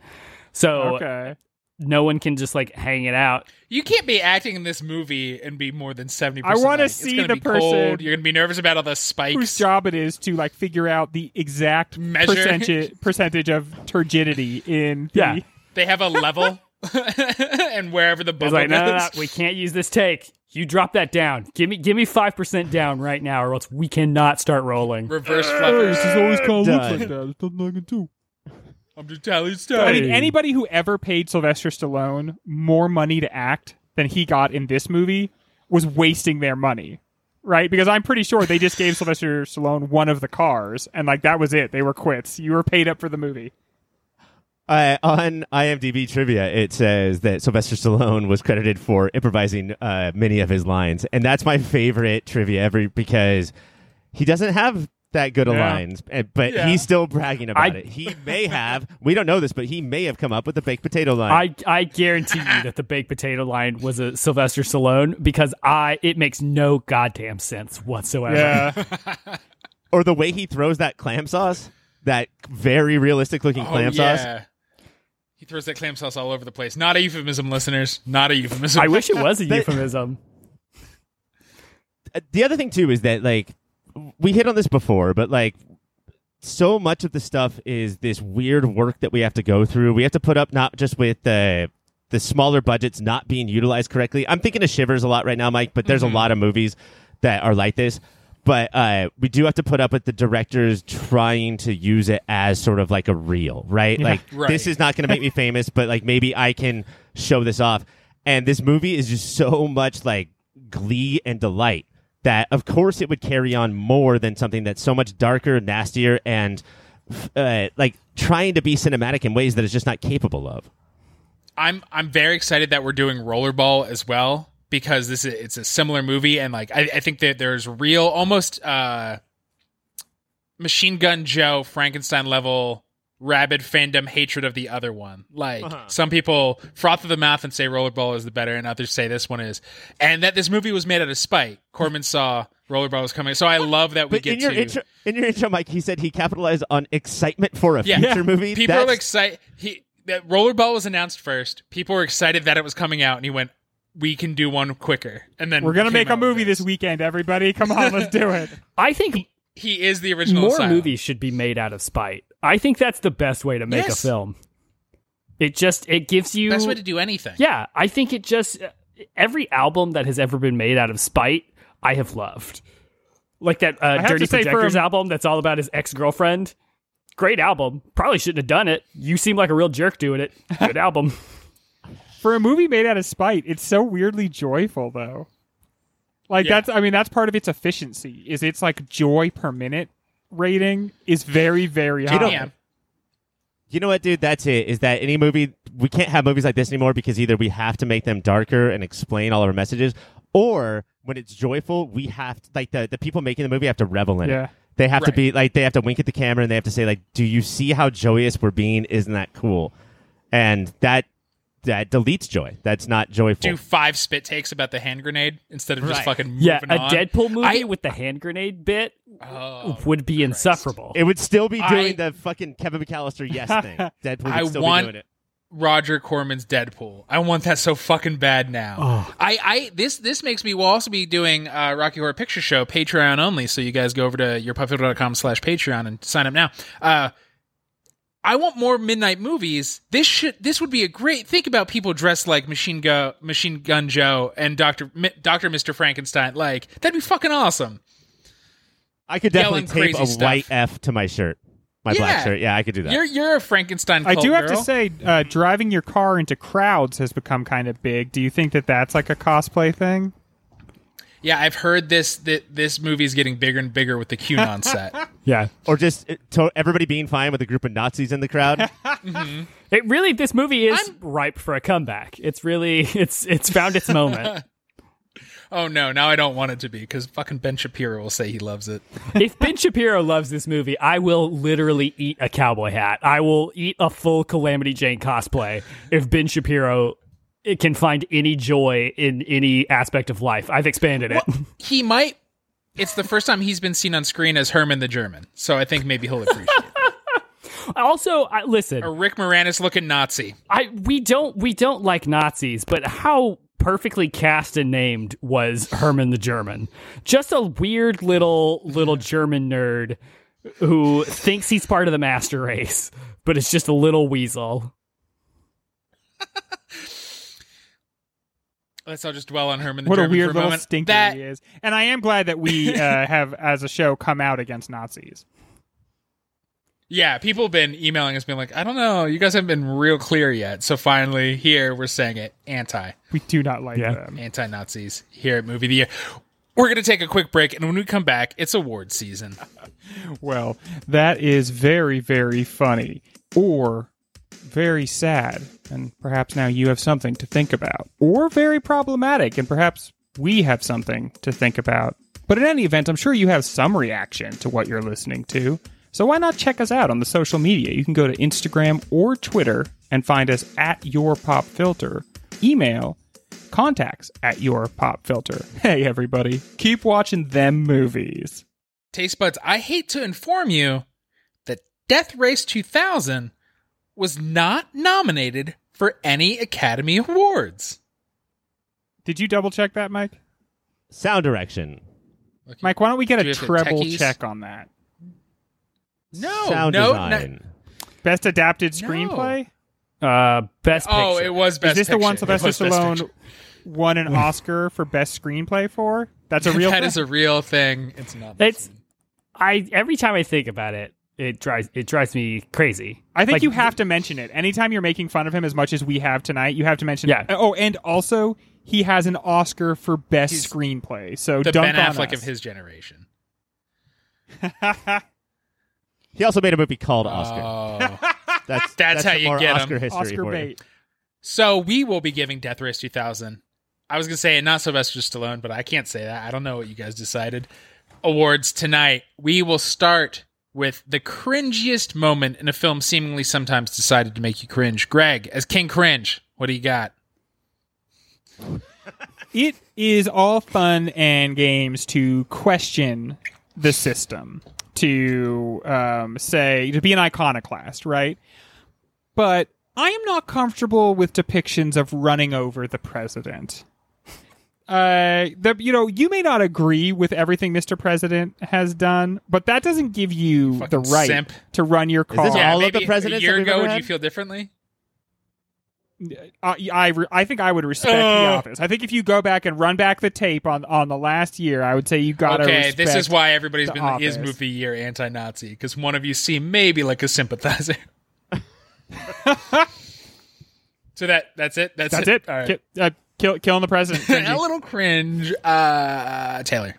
So Okay. no one can just like hang it out. You can't be acting in this movie and be more than 70%. I wanna like, see the be person Cold. You're gonna be nervous about all the spikes. Whose job it is to like figure out the exact Measure. percentage percentage of turgidity in the Yeah. They have a level, and wherever the It's bubble like, no, no, no, we can't use this take. You drop that down. Give me, give me five percent down right now, or else we cannot start rolling. reverse uh, Oh, fluffers. this is always kind of looks like that. It's nothing I can do. I'm just telling you I mean, anybody who ever paid Sylvester Stallone more money to act than he got in this movie was wasting their money, right? Because I'm pretty sure they just gave Sylvester Stallone one of the cars, and like that was it. They were quits. You were paid up for the movie. Uh, on IMDb trivia, it says that Sylvester Stallone was credited for improvising uh, many of his lines, and that's my favorite trivia ever because he doesn't have that good of Yeah. lines, but Yeah. he's still bragging about I- it. He may have, we don't know this, but he may have come up with the baked potato line. I, I guarantee you that the baked potato line was a Sylvester Stallone because I it makes no goddamn sense whatsoever. Yeah, or the way he throws that clam sauce, that very realistic looking Oh, clam sauce. Yeah. He throws that clam sauce all over the place. Not a euphemism, listeners. Not a euphemism. I wish it was a euphemism. Uh, the other thing too is that like we hit on this before, but like so much of the stuff is this weird work that we have to go through. We have to put up not just with the the smaller budgets not being utilized correctly. I'm thinking of Shivers a lot right now, Mike, but there's a lot of movies that are like this. But uh, we do have to put up with the directors trying to use it as sort of like a reel, right? Like Right. this is not going to make me famous, but like maybe I can show this off. And this movie is just so much like glee and delight that of course it would carry on more than something that's so much darker, nastier, and uh, like trying to be cinematic in ways that it's just not capable of. I'm I'm very excited that we're doing Rollerball as well because this is it's a similar movie and like I, I think that there's real almost uh Machine Gun Joe Frankenstein level rabid fandom hatred of the other one. Like some people froth to the mouth and say Rollerball is the better, and others say this one is, and that this movie was made out of spite. Corman saw Rollerball was coming, so I love that we But get in your to. intro, in your intro, Mike, he said he capitalized on excitement for a Yeah. future movie. People That's- are excited. He that Rollerball was announced first. People were excited that it was coming out, and he went, "We can do one quicker." And then we're gonna make a movie this weekend. Everybody, come on, let's do it. I think He is the original. more Asylum. movies should be made out of spite. I think that's the best way to make Yes. a film. It just it gives you Best way to do anything. Yeah, I think it just every album that has ever been made out of spite, I have loved. Like that uh, Dirty to Projectors a- album that's all about his ex girlfriend. Great album. Probably shouldn't have done it. You seem like a real jerk doing it. Good album. For a movie made out of spite, it's so weirdly joyful though. Like Yeah. that's I mean that's part of its efficiency. Is its like joy per minute rating is very very high. know- Yeah. You know what, dude? That's it. Is that any movie we can't have movies like this anymore because either we have to make them darker and explain all of our messages, or when it's joyful, we have to, like the the people making the movie have to revel in Yeah. it. They have to be like they have to wink at the camera and they have to say like, "Do you see how joyous we're being? Isn't that cool?" And that that deletes joy. That's not joyful. Do five spit takes about the hand grenade instead of just Right. fucking moving Yeah, a on. Deadpool movie I- with the hand grenade bit Oh, would be insufferable. it would still be doing I- the fucking Kevin McCallister yes thing. Deadpool would I still want- be doing it. Roger Corman's Deadpool. I want that so fucking bad now. Oh. I, I this this makes me. We'll also be doing uh, Rocky Horror Picture Show Patreon only. So you guys go over to yourpuppet.com slash Patreon and sign up now. Uh, I want more midnight movies. This should this would be a great. Think about people dressed like Machine Gun Machine Gun Joe and Doctor Doctor Mister Frankenstein. Like that'd be fucking awesome. I could definitely Yelling tape crazy a stuff. white F to my shirt, my black shirt. Yeah, I could do that. You're you're a Frankenstein. I do have girl. to say, uh, driving your car into crowds has become kind of big. Do you think that that's like a cosplay thing? Yeah, I've heard this that this movie is getting bigger and bigger with the QAnon set. yeah. or just to everybody being fine with a group of Nazis in the crowd. Mm-hmm. It really this movie is ripe for a comeback. It's really it's it's found its moment. Oh no, now I don't want it to be because fucking Ben Shapiro will say he loves it. if Ben Shapiro loves this movie, I will literally eat a cowboy hat. I will eat a full Calamity Jane cosplay if Ben Shapiro it can find any joy in any aspect of life. I've expanded it. He might it's the first time he's been seen on screen as Herman the German. So I think maybe he'll appreciate it. Also, I, listen, A Rick Moranis looking Nazi. I we don't we don't like Nazis, but how perfectly cast and named was Herman the German? Just a weird little little German nerd who thinks he's part of the master race, but it's just a little weasel. Let's all just dwell on Herman the What a German weird for a little moment. stinker That he is. And I am glad that we uh, have, as a show, come out against Nazis. Yeah, people have been emailing us being like, I don't know, you guys haven't been real clear yet. So finally, here we're saying it anti, We do not like Yeah. them. anti Nazis here at Movie of the Year. We're going to take a quick break, and when we come back, it's award season. Well, that is very, very funny. Or very sad. And perhaps now you have something to think about. Or very problematic. And perhaps we have something to think about. But in any event, I'm sure you have some reaction to what you're listening to. So why not check us out on the social media? You can go to Instagram or Twitter and find us at Your Pop Filter. Email contacts at Your Pop Filter. Hey, everybody, keep watching them movies. Taste buds, I hate to inform you that Death Race 2000 was not nominated for any Academy Awards. Did you double check that, Mike? Sound direction. Mike, why don't we get Do a we treble check on that? No, Sound no, design. Best adapted No. screenplay? Uh, best no. Oh, picture. it was best. Is this the one It Sylvester was Best Stallone Picture. won an Oscar for best screenplay for? That's a real That thing? is a real thing. It's not. It's I every time I think about it, it drives it drives me crazy. I think Like, you have to mention it. Anytime you're making fun of him as much as we have tonight, you have to mention Yeah. Oh, and also he has an Oscar for best He's screenplay. So the dunk Ben on Affleck us. of his generation. He also made a movie called Oscar. Oh. That's That's how you get get 'em. Oscar history Oscar for you. bait. so we will be giving Death Race 2000. I was gonna say not Sylvester Stallone, but I can't say that. I don't know what you guys decided. Awards tonight. We will start with the cringiest moment in a film seemingly sometimes decided to make you cringe. Greg, as King Cringe, what do you got? It is all fun and games to question the system, to um, say, to be an iconoclast, right? But I am not comfortable with depictions of running over the president. Uh, the you know you may not agree with everything Mr. President has done, but that doesn't give you the right simp. to run your car. this Yeah, all of maybe the presidents a year that we've ago, ever would you had? feel differently? Uh, I re- I think I would respect the Ugh. office. I think if you go back and run back the tape on on the last year, I would say you got to. Okay, this is why everybody's the been like, is office. movie year anti-Nazi because one of you seem maybe like a sympathizer. so that that's it. That's, That's it. All right. Ki- uh, kill, killing the president. a little cringe. Uh, Taylor.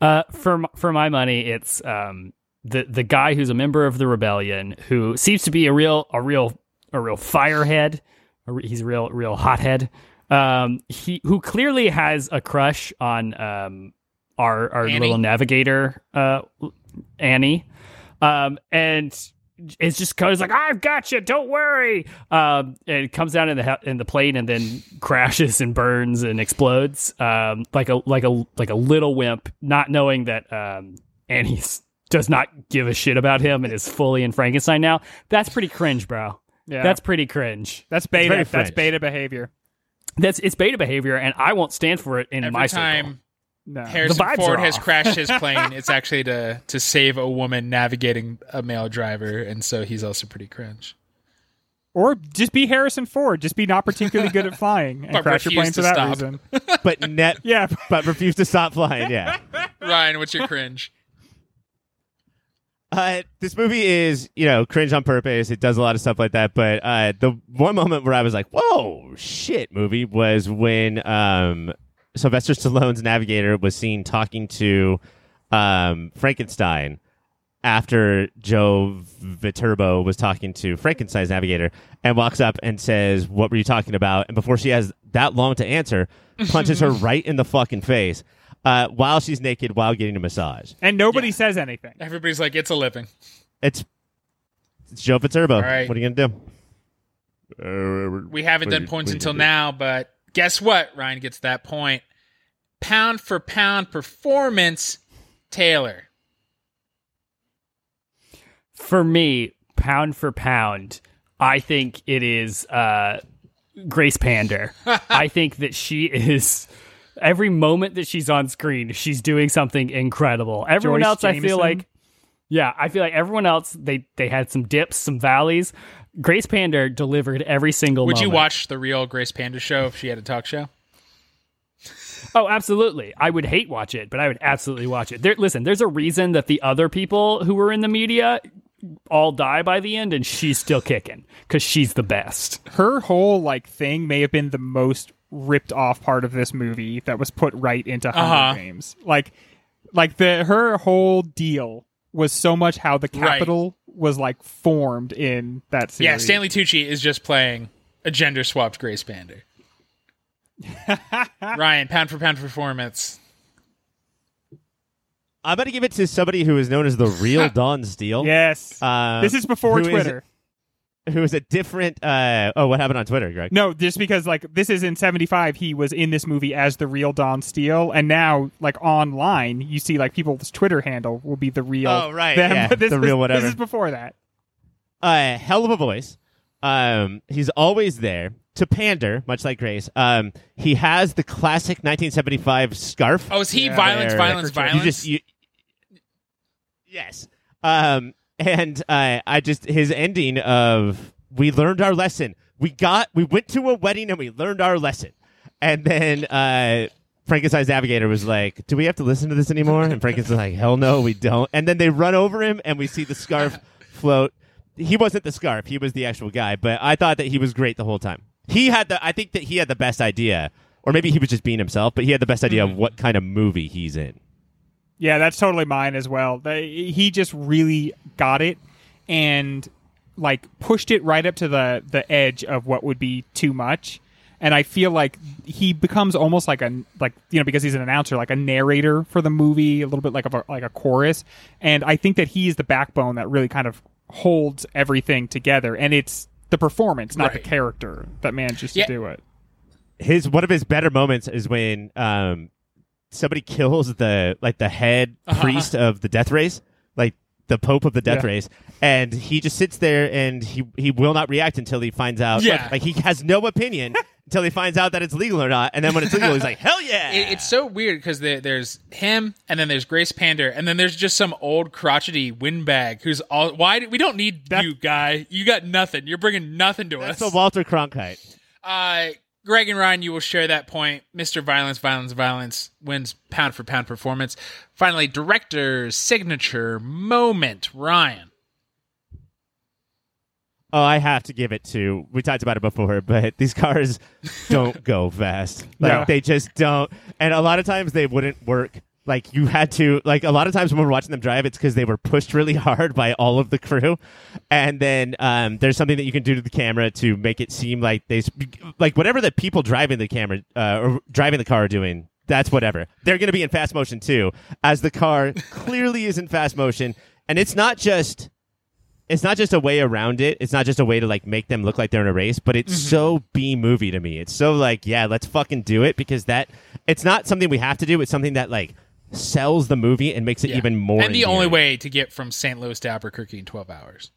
Uh, for for my money, it's um the the guy who's a member of the rebellion who seems to be a real a real a real firehead. A re- he's a real real hothead. Um, he who clearly has a crush on um our our Annie? little navigator uh Annie, um and. It's just goes like I've got you. Don't worry. Um, and it comes down in the he- in the plane and then crashes and burns and explodes. Um, like a like a like a little wimp, not knowing that um Annie does not give a shit about him and is fully in Frankenstein now. That's pretty cringe, bro. Yeah, That's pretty cringe. that's beta. That's beta behavior. That's it's beta behavior, and I won't stand for it in Every my time circle. No. Harrison Ford has crashed his plane, it's actually to to save a woman navigating a male driver, and so he's also pretty cringe. Or just be Harrison Ford. Just be not particularly good at flying and crash your plane for that stop. reason. but net, Yeah, but refuse to stop flying. Yeah. Ryan, what's your cringe? Uh, this movie is, you know, cringe on purpose. It does a lot of stuff like that. But uh, the one moment where I was like, "Whoa, shit!" movie was when um, Sylvester Stallone's Navigator was seen talking to um, Frankenstein after Joe Viterbo was talking to Frankenstein's Navigator, and walks up and says, "What were you talking about?" And before she has that long to answer, punches her right in the fucking face uh, while she's naked while getting a massage. and nobody Yeah. says anything. Everybody's like, it's a living. It's it's Joe Viterbo. All right. What are you gonna do? Uh, We haven't done you- points what do you until do? now, but guess what? Ryan gets that point. Pound for pound performance, Taylor. For me, pound for pound, I think it is uh, Grace Pander. I think that she is every moment that she's on screen, she's doing something incredible. Everyone Joyce else, I feel like, yeah, I feel like everyone else they they had some dips, some valleys. Grace Pander delivered every single. Would you watch the real Grace Pander show if she had a talk show? Oh, absolutely. I would hate watch it, but I would absolutely watch it. There, listen, there's a reason that the other people who were in the media all die by the end, and she's still kicking because she's the best. her whole like thing may have been the most ripped off part of this movie that was put right into Hunger Uh-huh. Games. Like, like the her whole deal was so much how the Right. capital was like formed in that series. Yeah, Stanley Tucci is just playing a gender swapped Grace Pander. Ryan, pound for pound performance. I'm going to give it to somebody who is known as the real Don Steele. Yes. Uh, this is before who is- Twitter. who is a different. Uh, oh, what happened on Twitter, Greg? No, just because like this is in '75, he was in this movie as the real Don Steele, and now like online, you see like people's Twitter handle will be the real. Oh, right, them. yeah, this the was- real whatever. This is before that. uh, hell of a voice. Um, he's always there to pander, much like Grace. Um, he has the classic 1975 scarf. Oh, is he Yeah, violence, where violence, You violence? just you, yes. Um, and uh, I just his ending of we learned our lesson. We got we went to a wedding and we learned our lesson. And then uh, Frankenstein's navigator was like, "Do we have to listen to this anymore?" And Frankenstein's like, "Hell no, we don't." And then they run over him and we see the scarf float. He wasn't the scarf; he was the actual guy. But I thought that he was great the whole time. He had the. I think that he had the best idea, or maybe he was just being himself. But he had the best idea of mm-hmm. what kind of movie he's in. Yeah, that's totally mine as well. They, he just really got it and like pushed it right up to the the edge of what would be too much. And I feel like he becomes almost like a like you know because he's an announcer, like a narrator for the movie, a little bit like a like a chorus. And I think that he is the backbone that really kind of holds everything together. And it's the performance, not Right. the character, that manages Yeah. to do it. his one of his better moments is when um somebody kills the like the head Uh-huh. priest of the death race like the pope of the death Yeah. race and he just sits there and he he will not react until he finds out Yeah. like he has no opinion until he finds out that it's legal or not and then when it's legal he's like hell yeah It, it's so weird because there, there's him, and then there's Grace Pander, and then there's just some old crotchety windbag who's all. Why do, we don't need That- you, guy? You got nothing. You're bringing nothing to us. the walter cronkite uh, Greg and Ryan, you will share that point. Mr. Violence, Violence, Violence wins pound for pound performance. Finally, director's signature moment. Ryan. Oh, I have to give it to. We talked about it before, but these cars don't go fast. Like No. they just don't. And a lot of times they wouldn't work. Like you had to. Like a lot of times when we're watching them drive, it's because they were pushed really hard by all of the crew. And then um, there's something that you can do to the camera to make it seem like they, like whatever the people driving the camera uh, or driving the car are doing. That's whatever. They're going to be in fast motion too, as the car clearly is in fast motion. And it's not just it's not just a way around it. It's not just a way to like make them look like they're in a race, but it's Mm-hmm. so B movie to me. It's so like, yeah, let's fucking do it because that it's not something we have to do. It's something that like sells the movie and makes it Yeah. even more. And the only way to get from St. Louis to Albuquerque in 12 hours.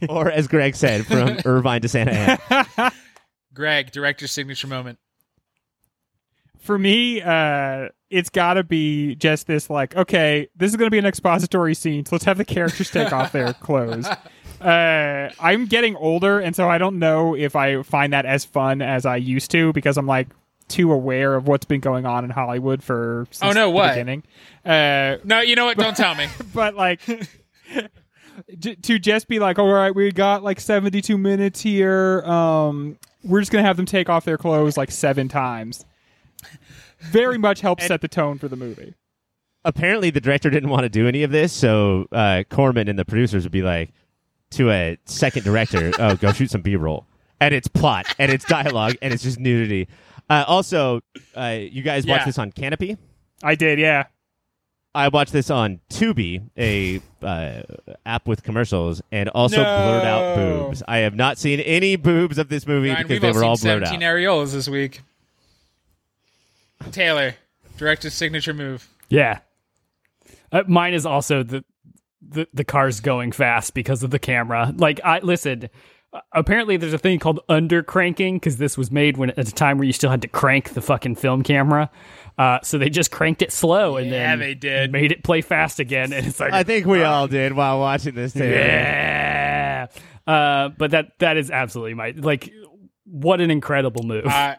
or as Greg said, from Irvine to Santa Ana. Greg, director's signature moment. For me, uh, it's got to be just this like, okay, this is going to be an expository scene, so let's have the characters take off their clothes. Uh, I'm getting older, and so I don't know if I find that as fun as I used to because I'm like too aware of what's been going on in Hollywood for since Oh, no, what? beginning. Uh, No, you know what? Don't tell me. but like to just be like all right we got like 72 minutes here um we're just gonna have them take off their clothes like seven times very much helps set the tone for the movie Apparently, the director didn't want to do any of this, so uh, Corman and the producers would be like to a second director, "Oh, go shoot some B-roll," and it's plot and it's dialogue and it's just nudity. Uh, also, uh, you guys watch Yeah. this on Kanopy. i did yeah I watched this on Tubi, a uh, app with commercials, and also blurred out No. boobs. I have not seen any boobs of this movie Ryan, because we've they all were all seen blurred 17 out. areolas this week. Taylor, director's signature move. Yeah. Uh, mine is also the, the the cars going fast because of the camera. Like I listen, uh, apparently there's a thing called under cranking because this was made when at a time where you still had to crank the fucking film camera. Uh, so they just cranked it slow and Yeah, then they did. made it play fast again, and it's like I think we all did while watching this. Taylor. yeah. Uh, but that that is absolutely my like. What an incredible move! Uh,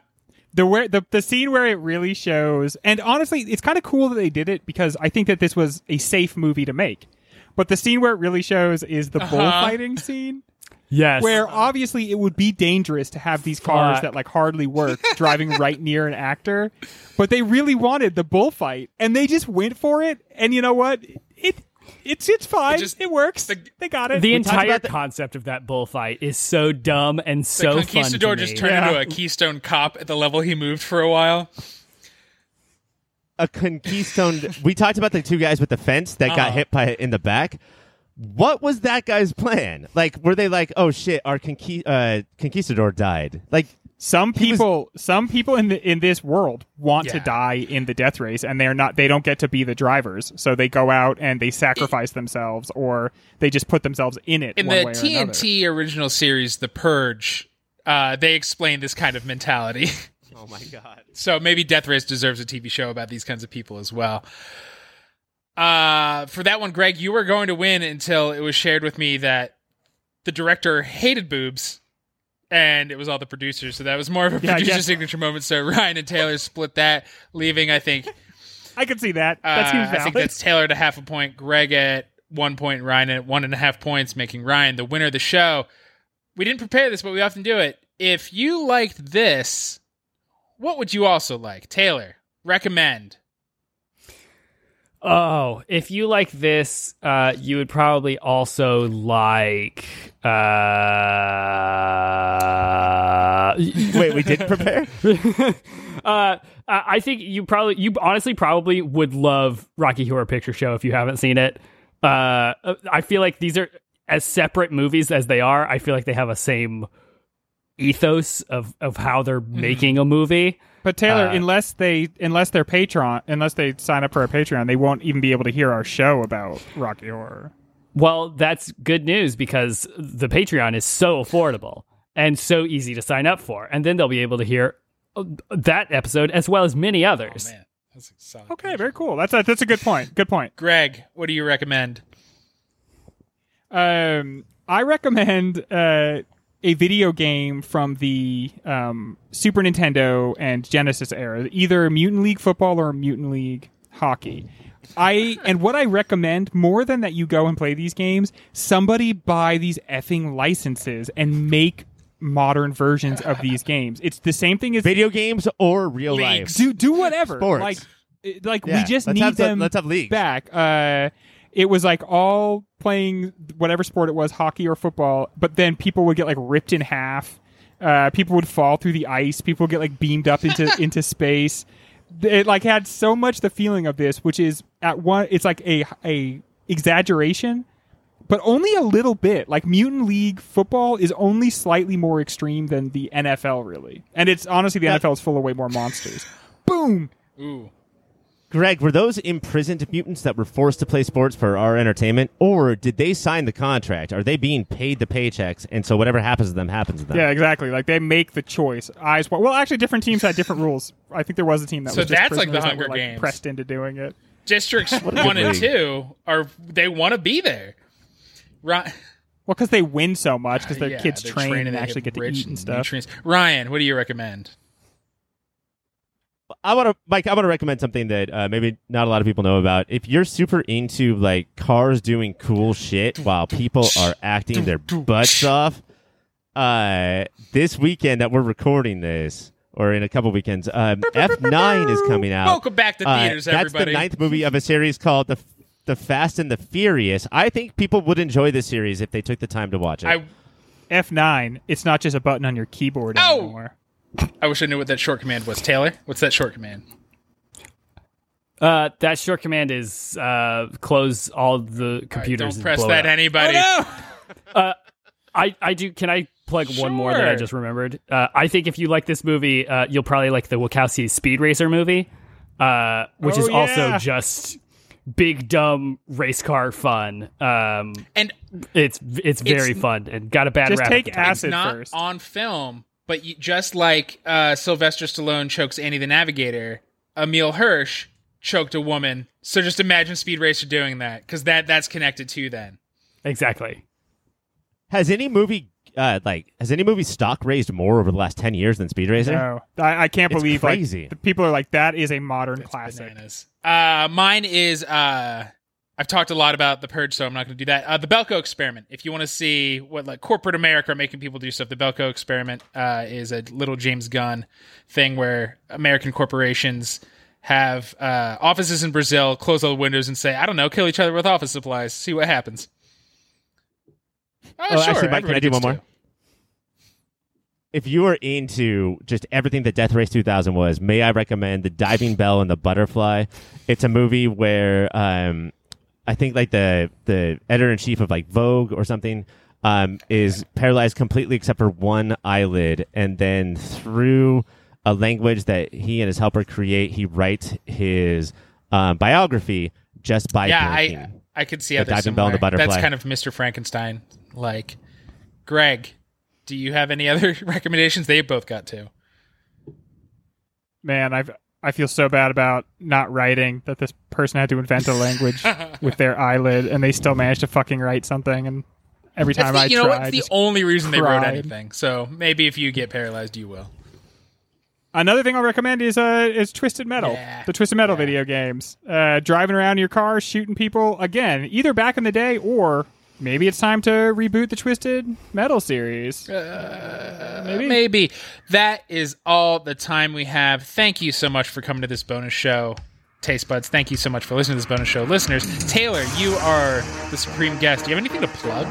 the where the, the scene where it really shows and honestly it's kind of cool that they did it because i think that this was a safe movie to make. But the scene where it really shows is the Uh-huh. bullfighting scene. Yes, where obviously it would be dangerous to have these cars Fuck. that like hardly work driving right near an actor. But they really wanted the bullfight and they just went for it and you know what? It it's it's fine It it, works the- they got it the talked entire the- concept of that bullfight is so dumb and the so fun. conquistador just turned Yeah. into a Keystone cop at the level he moved for a while. a conquistone. we talked about the two guys with the fence that got Uh-huh. hit by in the back. What was that guy's plan? Like, were they like, "Oh shit, our conqui- uh, conquistador died"? Like, Some He was- people, some people in the in this world want to die in the death race, and they're not. They don't get to be the drivers, so they go out and they sacrifice themselves, or they just put themselves in it. In one the way or. TNT original series, The Purge, uh, they explain this kind of mentality. oh my god, so maybe Death Race deserves a TV show about these kinds of people as well. Uh, for that one, Greg, you were going to win until it was shared with me that the director hated boobs. And it was all the producers, so that was more of a Yeah, producer signature moment. So Ryan and Taylor split that, leaving I think I could see that. That Uh, seems I think that's Taylor at a half a point, Greg at one point, Ryan at one and a half points, making Ryan the winner of the show. We didn't prepare this, but we often do it. If you liked this, what would you also like? Taylor, recommend. Oh, if you like this, uh, you would probably also like. Uh, wait, we didn't prepare. uh, I I think you probably, you honestly probably would love Rocky Horror Picture Show if you haven't seen it. Uh, I feel like these are as separate movies as they are. I feel like they have a same ethos of of how they're making a movie. But Taylor, uh, unless they unless they're Patreon, unless they sign up for our Patreon, they won't even be able to hear our show about Rocky Horror. Well, that's good news because the Patreon is so affordable and so easy to sign up for. And then they'll be able to hear uh, that episode as well as many others. Oh, Man, that's Okay, pitch. very cool. That's a, that's a good point. Good point. Greg, what do you recommend? Um, I recommend uh, a video game from the um, Super Nintendo and Genesis era, either Mutant League Football or Mutant League Hockey. I and what I recommend more than that you go and play these games, somebody buy these effing licenses and make modern versions of these games. It's the same thing as Video games or real Leagues. life? do do whatever. Sports. Like like Yeah, we just need have some- them let's have leagues. back. Uh it was like all playing whatever sport it was, hockey or football, but then people would get like ripped in half. Uh, people would fall through the ice. People would get like beamed up into into space. It like had so much the feeling of this, which is at one, it's like a a exaggeration, but only a little bit. Like Mutant League football is only slightly more extreme than the NFL, really. And it's honestly the Yeah. NFL is full of way more monsters. Boom. Ooh. Greg, were those imprisoned mutants that were forced to play sports for our entertainment, or did they sign the contract? Are they being paid the paychecks, and so whatever happens to them happens to them? Yeah, exactly. Like they make the choice. Eyes wide. Well, actually, different teams had different rules. I think there was a team that So was just that's like the prisoners that Hunger were, like, Games. pressed into doing it. Districts one and league. two are they want to be there. Ryan, Well, because they win so much because uh, their yeah, kids train and actually get to rich eat and stuff. nutrients. Ryan, what do you recommend? I want to, Mike. I want to recommend something that uh, maybe not a lot of people know about. If you're super into like cars doing cool shit while people are acting their butts off, uh, this weekend that we're recording this, or in a couple weekends, um, F9 is coming out. Welcome back to Uh, theaters, that's everybody. the ninth movie of a series called the the Fast and the Furious. I think people would enjoy this series if they took the time to watch it. I F nine. It's not just a button on your keyboard Oh! anymore. I wish I knew what that short command was. Taylor, what's that short command? Uh, that short command is uh, close all the computers. Don't and press blow it that, up. anybody. I, I do. Can I plug one more that I just remembered? Uh, I think if you like this movie, uh, you'll probably like the Wachowski Speed Racer movie. uh, which Oh, is also just big dumb race car fun. Um, And it's it's very It's- fun and got a bad Just rap. take at acid it's not first. on film, but you, just like uh, Sylvester Stallone chokes Annie the Navigator, Emile Hirsch choked a woman. So just imagine Speed Racer doing that because that that's connected to then. exactly. Has any movie uh, like has any movie stock raised more over the last ten years than Speed Racer? No, I, I can't It's believe crazy. like the people are like that is a modern classic. Bananas. Uh, mine is uh, I've talked a lot about the purge, so I'm not going to do that. Uh, the Belko experiment. If you want to see what like corporate America are making people do stuff, the Belko experiment uh, is a little James Gunn thing where American corporations have uh, offices in Brazil, close all the windows, and say, I don't know, kill each other with office supplies, see what happens. Oh, sure, actually, Mike, can I do one more? If you are into just everything that Death Race 2000 was, may I recommend The Diving Bell and the Butterfly? It's a movie where um, I think like the the editor in chief of like Vogue or something um, is paralyzed completely except for one eyelid, and then through a language that he and his helper create, he writes his um, biography just by yeah, blinking. I I could see how The diving bell and the similar. That's kind of Mr. Frankenstein. Like, Greg, do you have any other recommendations? They both got two. Man, I've I feel so bad about not writing that this person had to invent a language with their eyelid, and they still managed to fucking write something. And every time the, I you know try, what's the just- only reason they wrote anything. So maybe if you get paralyzed, you will. Another thing I'll recommend is uh is Twisted Metal, Yeah. the Twisted Metal Yeah. video games. Uh, driving around in your car, shooting people again, either back in the day or maybe it's time to reboot the Twisted Metal series. maybe. Maybe that is all the time we have. Thank you so much for coming to this bonus show. Taste buds, thank you so much for listening to this bonus show. Listeners, Taylor, you are the supreme guest. Do you have anything to plug?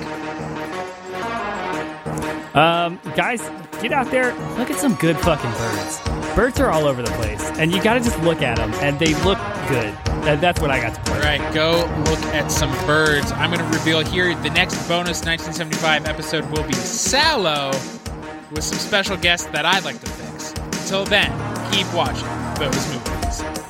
Um, guys, get out there, look at some good fucking birds. Birds are all over the place, and you got to just look at them, and they look good. And that's what I got to play. All right, go look at some birds. I'm going to reveal here the next bonus 1975 episode will be Salò with some special guests that I'd like to fix. Until then, keep watching those movies.